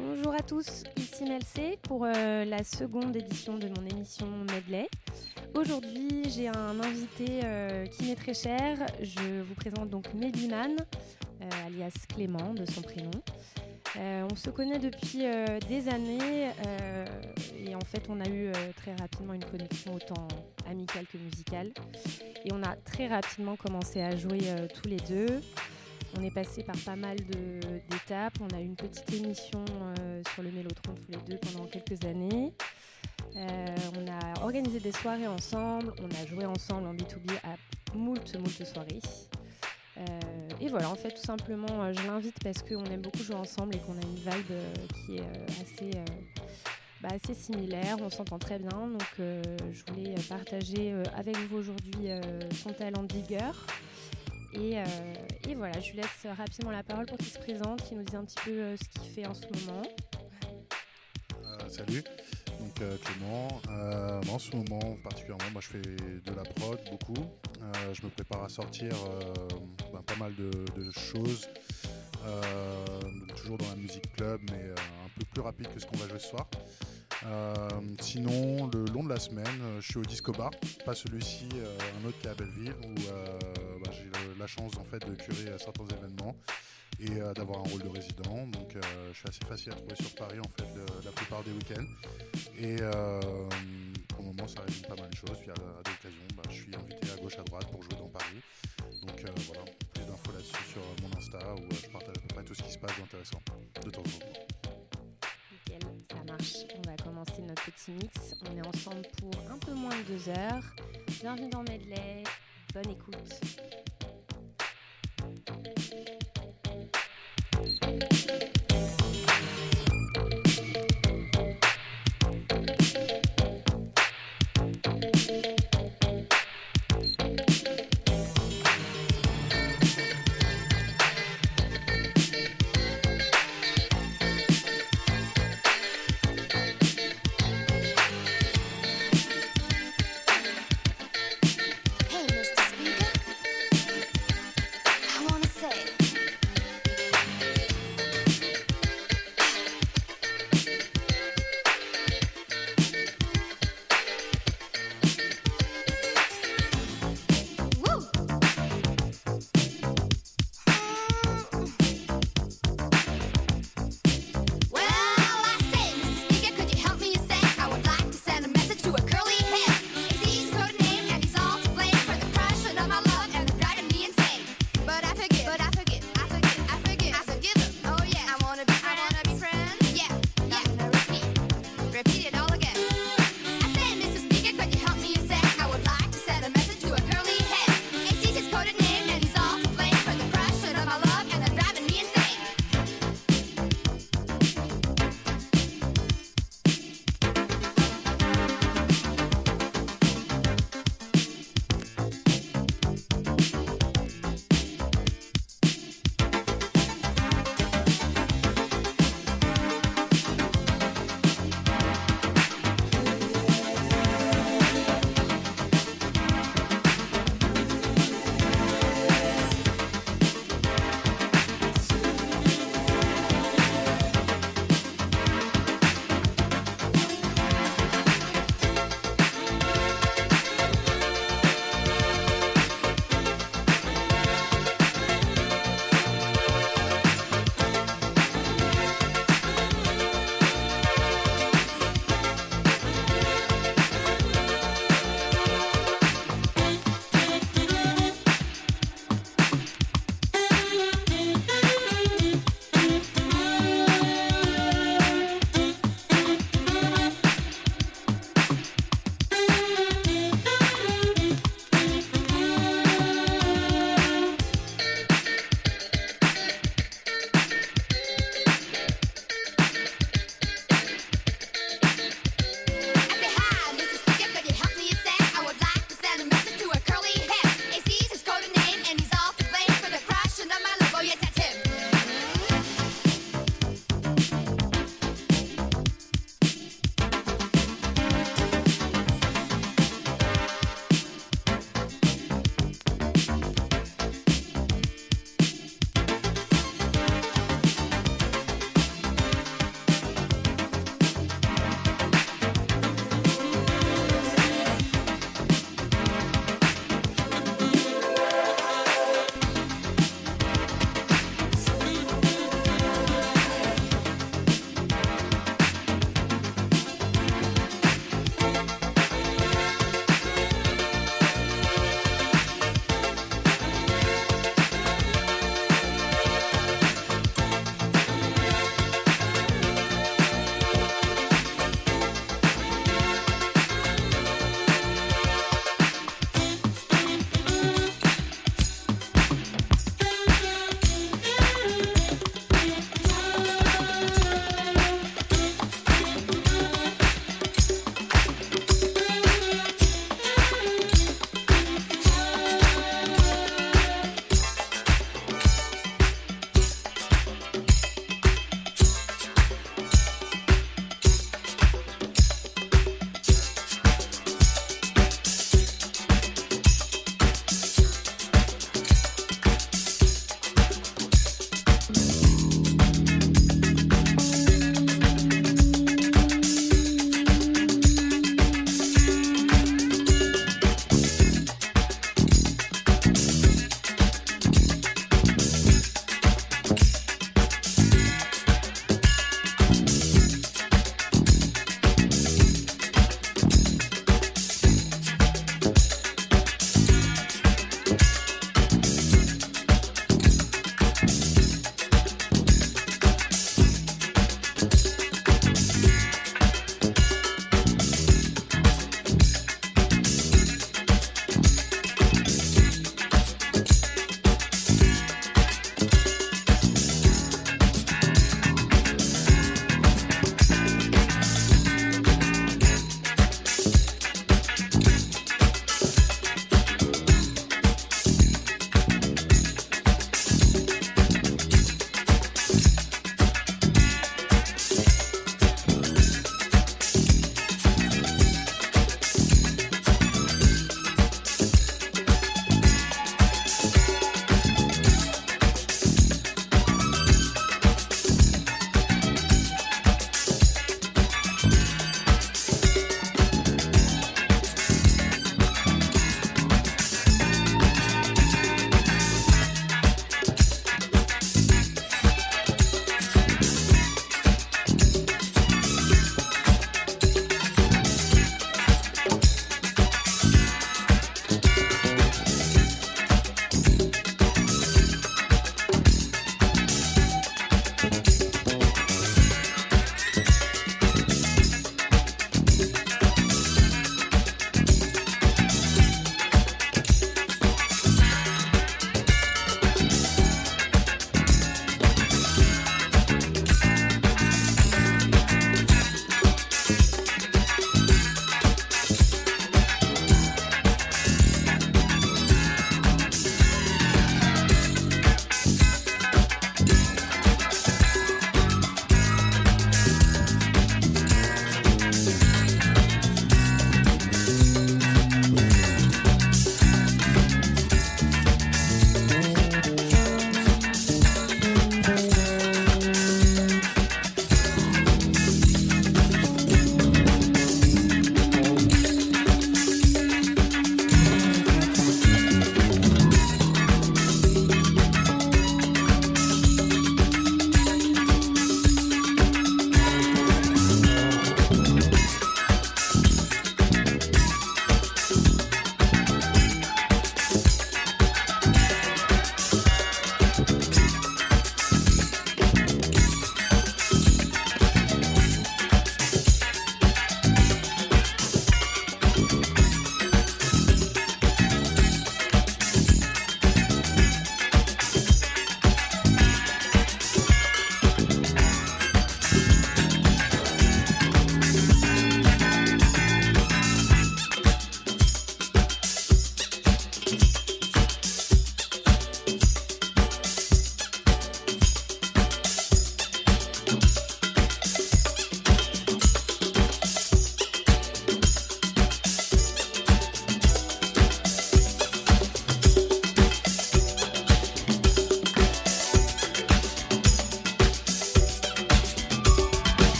Bonjour à tous, ici Melcé pour euh, la seconde édition de mon émission Medley. Aujourd'hui, j'ai un invité euh, qui m'est très cher. Je vous présente donc Méliman, euh, alias Clément de son prénom. on se connaît depuis des années et en fait, on a eu très rapidement une connexion autant amicale que musicale. Et on a très rapidement commencé à jouer tous les deux. On est passé par pas mal d'étapes. On a eu une petite émission euh, sur le Mélotron tous les deux pendant quelques années. Euh, on a organisé des soirées ensemble. On a joué ensemble en B2B à moult, moult soirées. Euh, et voilà, en fait, tout simplement, je l'invite parce qu'on aime beaucoup jouer ensemble et qu'on a une vibe qui est assez, bah, assez similaire. On s'entend très bien. Donc, je voulais partager avec vous aujourd'hui son talent digger. Et, et, voilà, je lui laisse rapidement la parole pour qu'il se présente, qu'il nous dise un petit peu euh, ce qu'il fait en ce moment. Euh, salut, donc euh, Clément. en ce moment particulièrement, moi je fais de la prod beaucoup. je me prépare à sortir ben, pas mal de, choses. toujours dans la musique club, mais un peu plus rapide que ce qu'on va jouer ce soir. Sinon, le long de la semaine, je suis au Disco Bar, pas celui-ci, un autre qui est à Belleville, où bah, j'ai la chance en fait de curer certains événements et euh, d'avoir un rôle de résident. Donc euh, je suis assez facile à trouver sur Paris en fait la plupart des week-ends. Et euh, pour le moment ça résume pas mal de choses. Puis à, des occasions, bah, je suis invité à gauche à droite pour jouer dans Paris. Donc voilà, plus d'infos là-dessus sur mon Insta où je partage à peu près tout ce qui se passe d'intéressant de temps en temps. On va commencer notre petit mix. On est ensemble pour un peu moins de deux heures. Bienvenue dans Medley. Bonne écoute.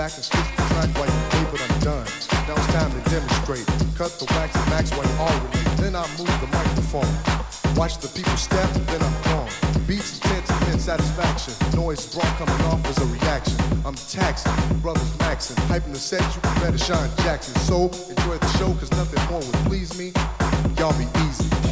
Back and switch the track while you play, but I'm done. Now it's time to demonstrate. Cut the wax and max while you all relate. Then I move the microphone. Watch the people step, then I'm gone. Beats intense and then satisfaction. Noise brought coming off as a reaction. I'm taxing, brothers maxing. Hyping the set, you can better Sean Jackson. So enjoy the show, cause nothing more would please me. Y'all be easy.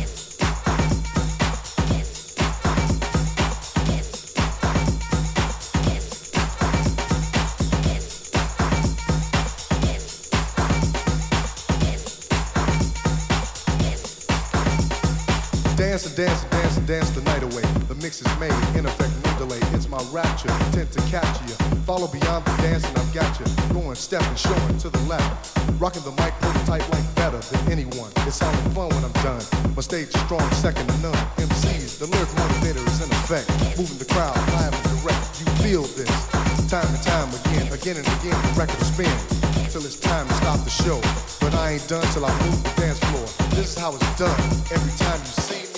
Dance dance dance the night away. The mix is made, in effect, no delay. It's my rapture, intent to capture you. Follow beyond the dance and I've got you. Going, stepping, showing to the left. Rocking the mic prototype like better than anyone. It's all fun when I'm done. My stage is strong, second to none. MCs, the lyric motivator is in effect. Moving the crowd, live and direct. You feel this. Time and time again, again and again, the record will spin. Till it's time to stop the show. But I ain't done till I move the dance floor. This is how it's done. Every time you see me,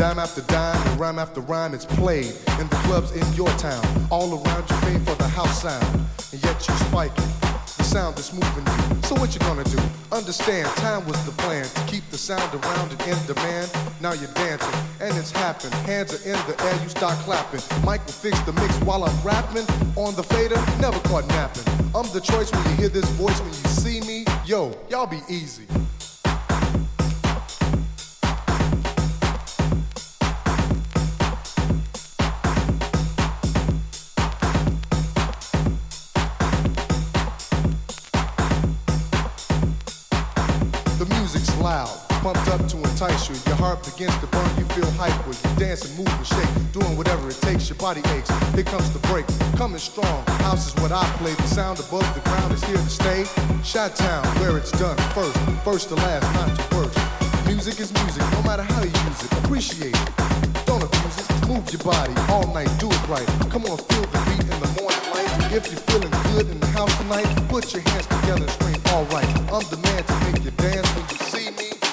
dime after dime, and rhyme after rhyme, it's played in the clubs in your town. All around you, fame for the house sound, and yet you spike it. The sound that's moving you. So what you gonna do? Understand, time was the plan to keep the sound around and in demand. Now you're dancing, and it's happened. Hands are in the air, you start clapping. Mike will fix the mix while I'm rapping. On the fader, never caught napping. I'm the choice when you hear this voice, when you see me. Yo, y'all be easy. Pumped up to entice you. Your heart begins to burn, you feel hyper. You dance and move and shake, doing whatever it takes. Your body aches. Here comes the break, coming strong. House is what I play. The sound above the ground is here to stay. Shot Town, where it's done first, first to last, not to worst. Music is music, no matter how you use it. Appreciate it. Don't abuse it. Move your body all night, do it right. Come on, feel the beat in the morning light. If you're feeling good in the house tonight, put your hands together and scream, all right. I'm the man to make you dance when you see me.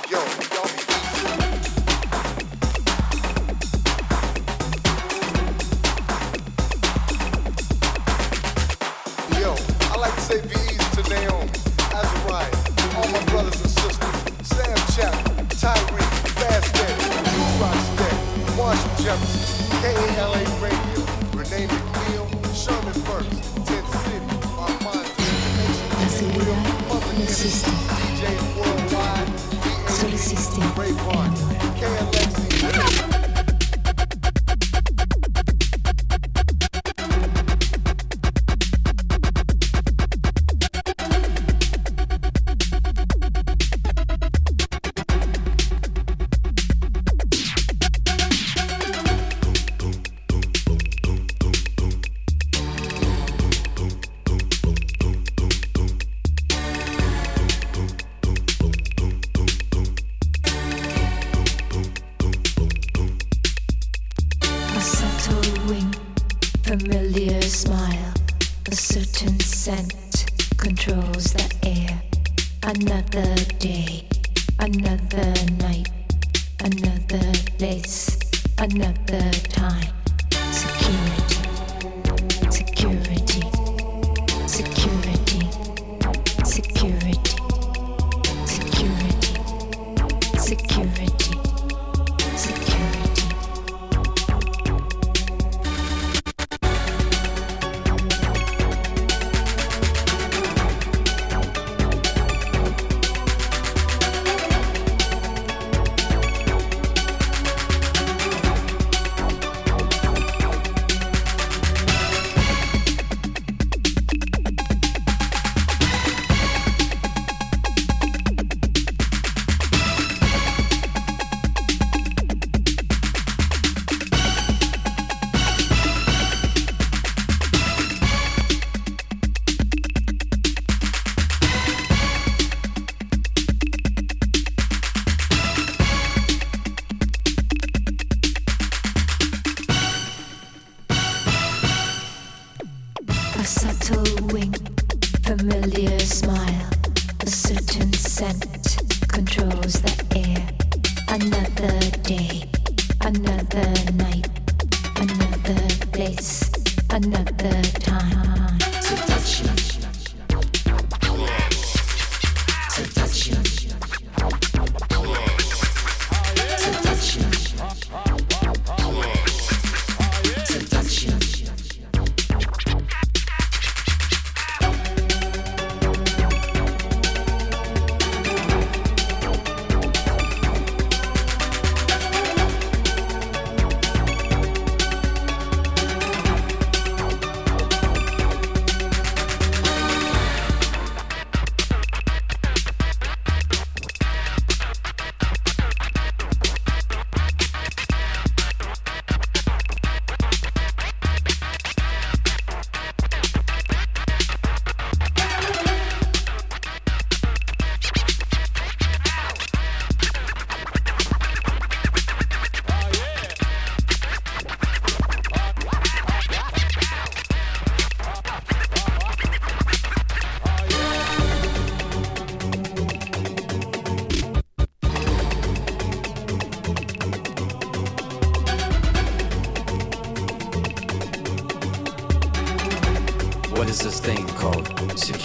Say be easy to Naomi, Azariah, all my brothers and sisters, Sam Chapman, Tyree, Fast Day, Blue Rock Steady, Marshall Jefferson, KALA Radio, Renee McNeil, Sherman Burks, Ted City, Armand, La seguridad no existe, Worldwide, solo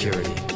security?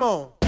Come on.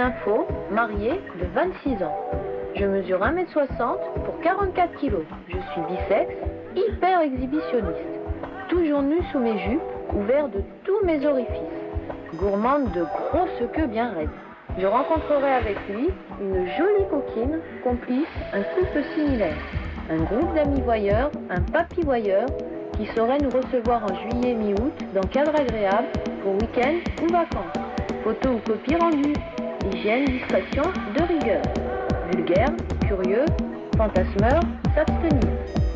Nympho, mariée de 26 ans. Je mesure 1m60 pour 44 kg. Je suis bisexe, hyper exhibitionniste. Toujours nue sous mes jupes, ouvert de tous mes orifices. Gourmande de grosses queues bien raides. Je rencontrerai avec lui une jolie coquine, complice, un couple similaire. Un groupe d'amis voyeurs, un papy voyeur, qui saurait nous recevoir en juillet mi-août dans cadre agréable pour week-end ou vacances. Photo ou copie rendue. Hygiène, discrétion, de rigueur. Vulgaire, curieux, fantasmeur, s'abstenir.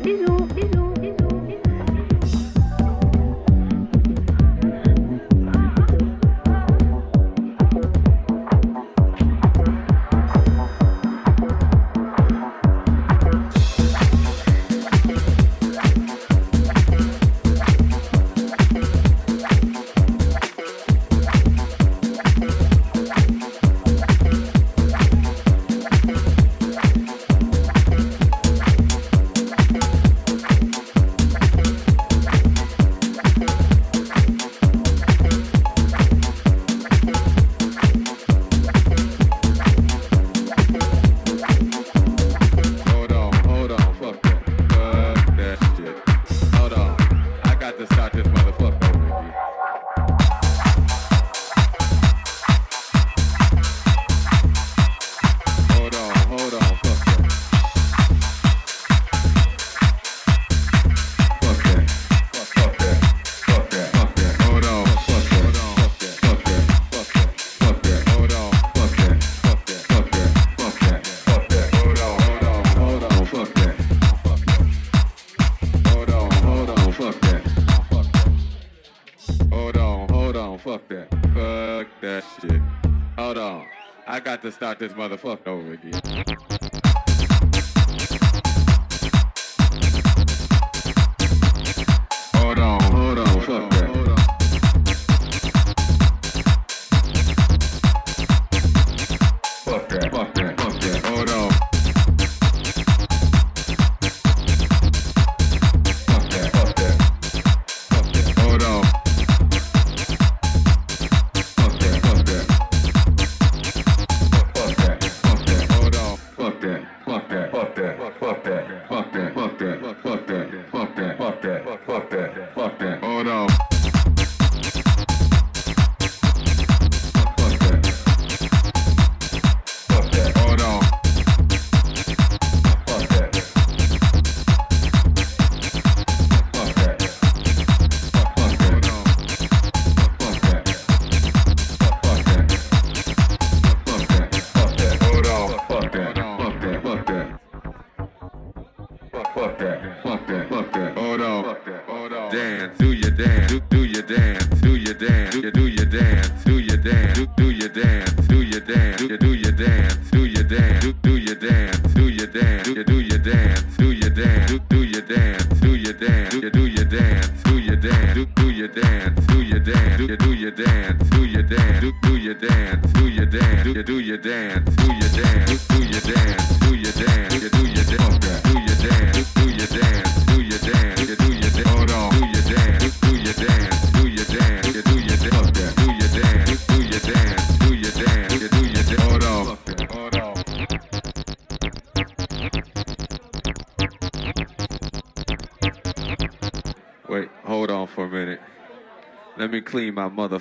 Bisous, bisous, to start this motherfucker over again.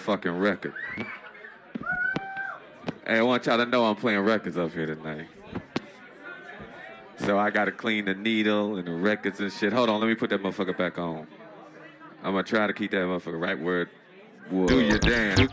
motherfucking record. Hey, I want y'all to know I'm playing records up here tonight. So I gotta clean the needle and the records and shit. Hold on, let me put that motherfucker back on. I'm gonna try to keep that motherfucker right where it was. Do your damn.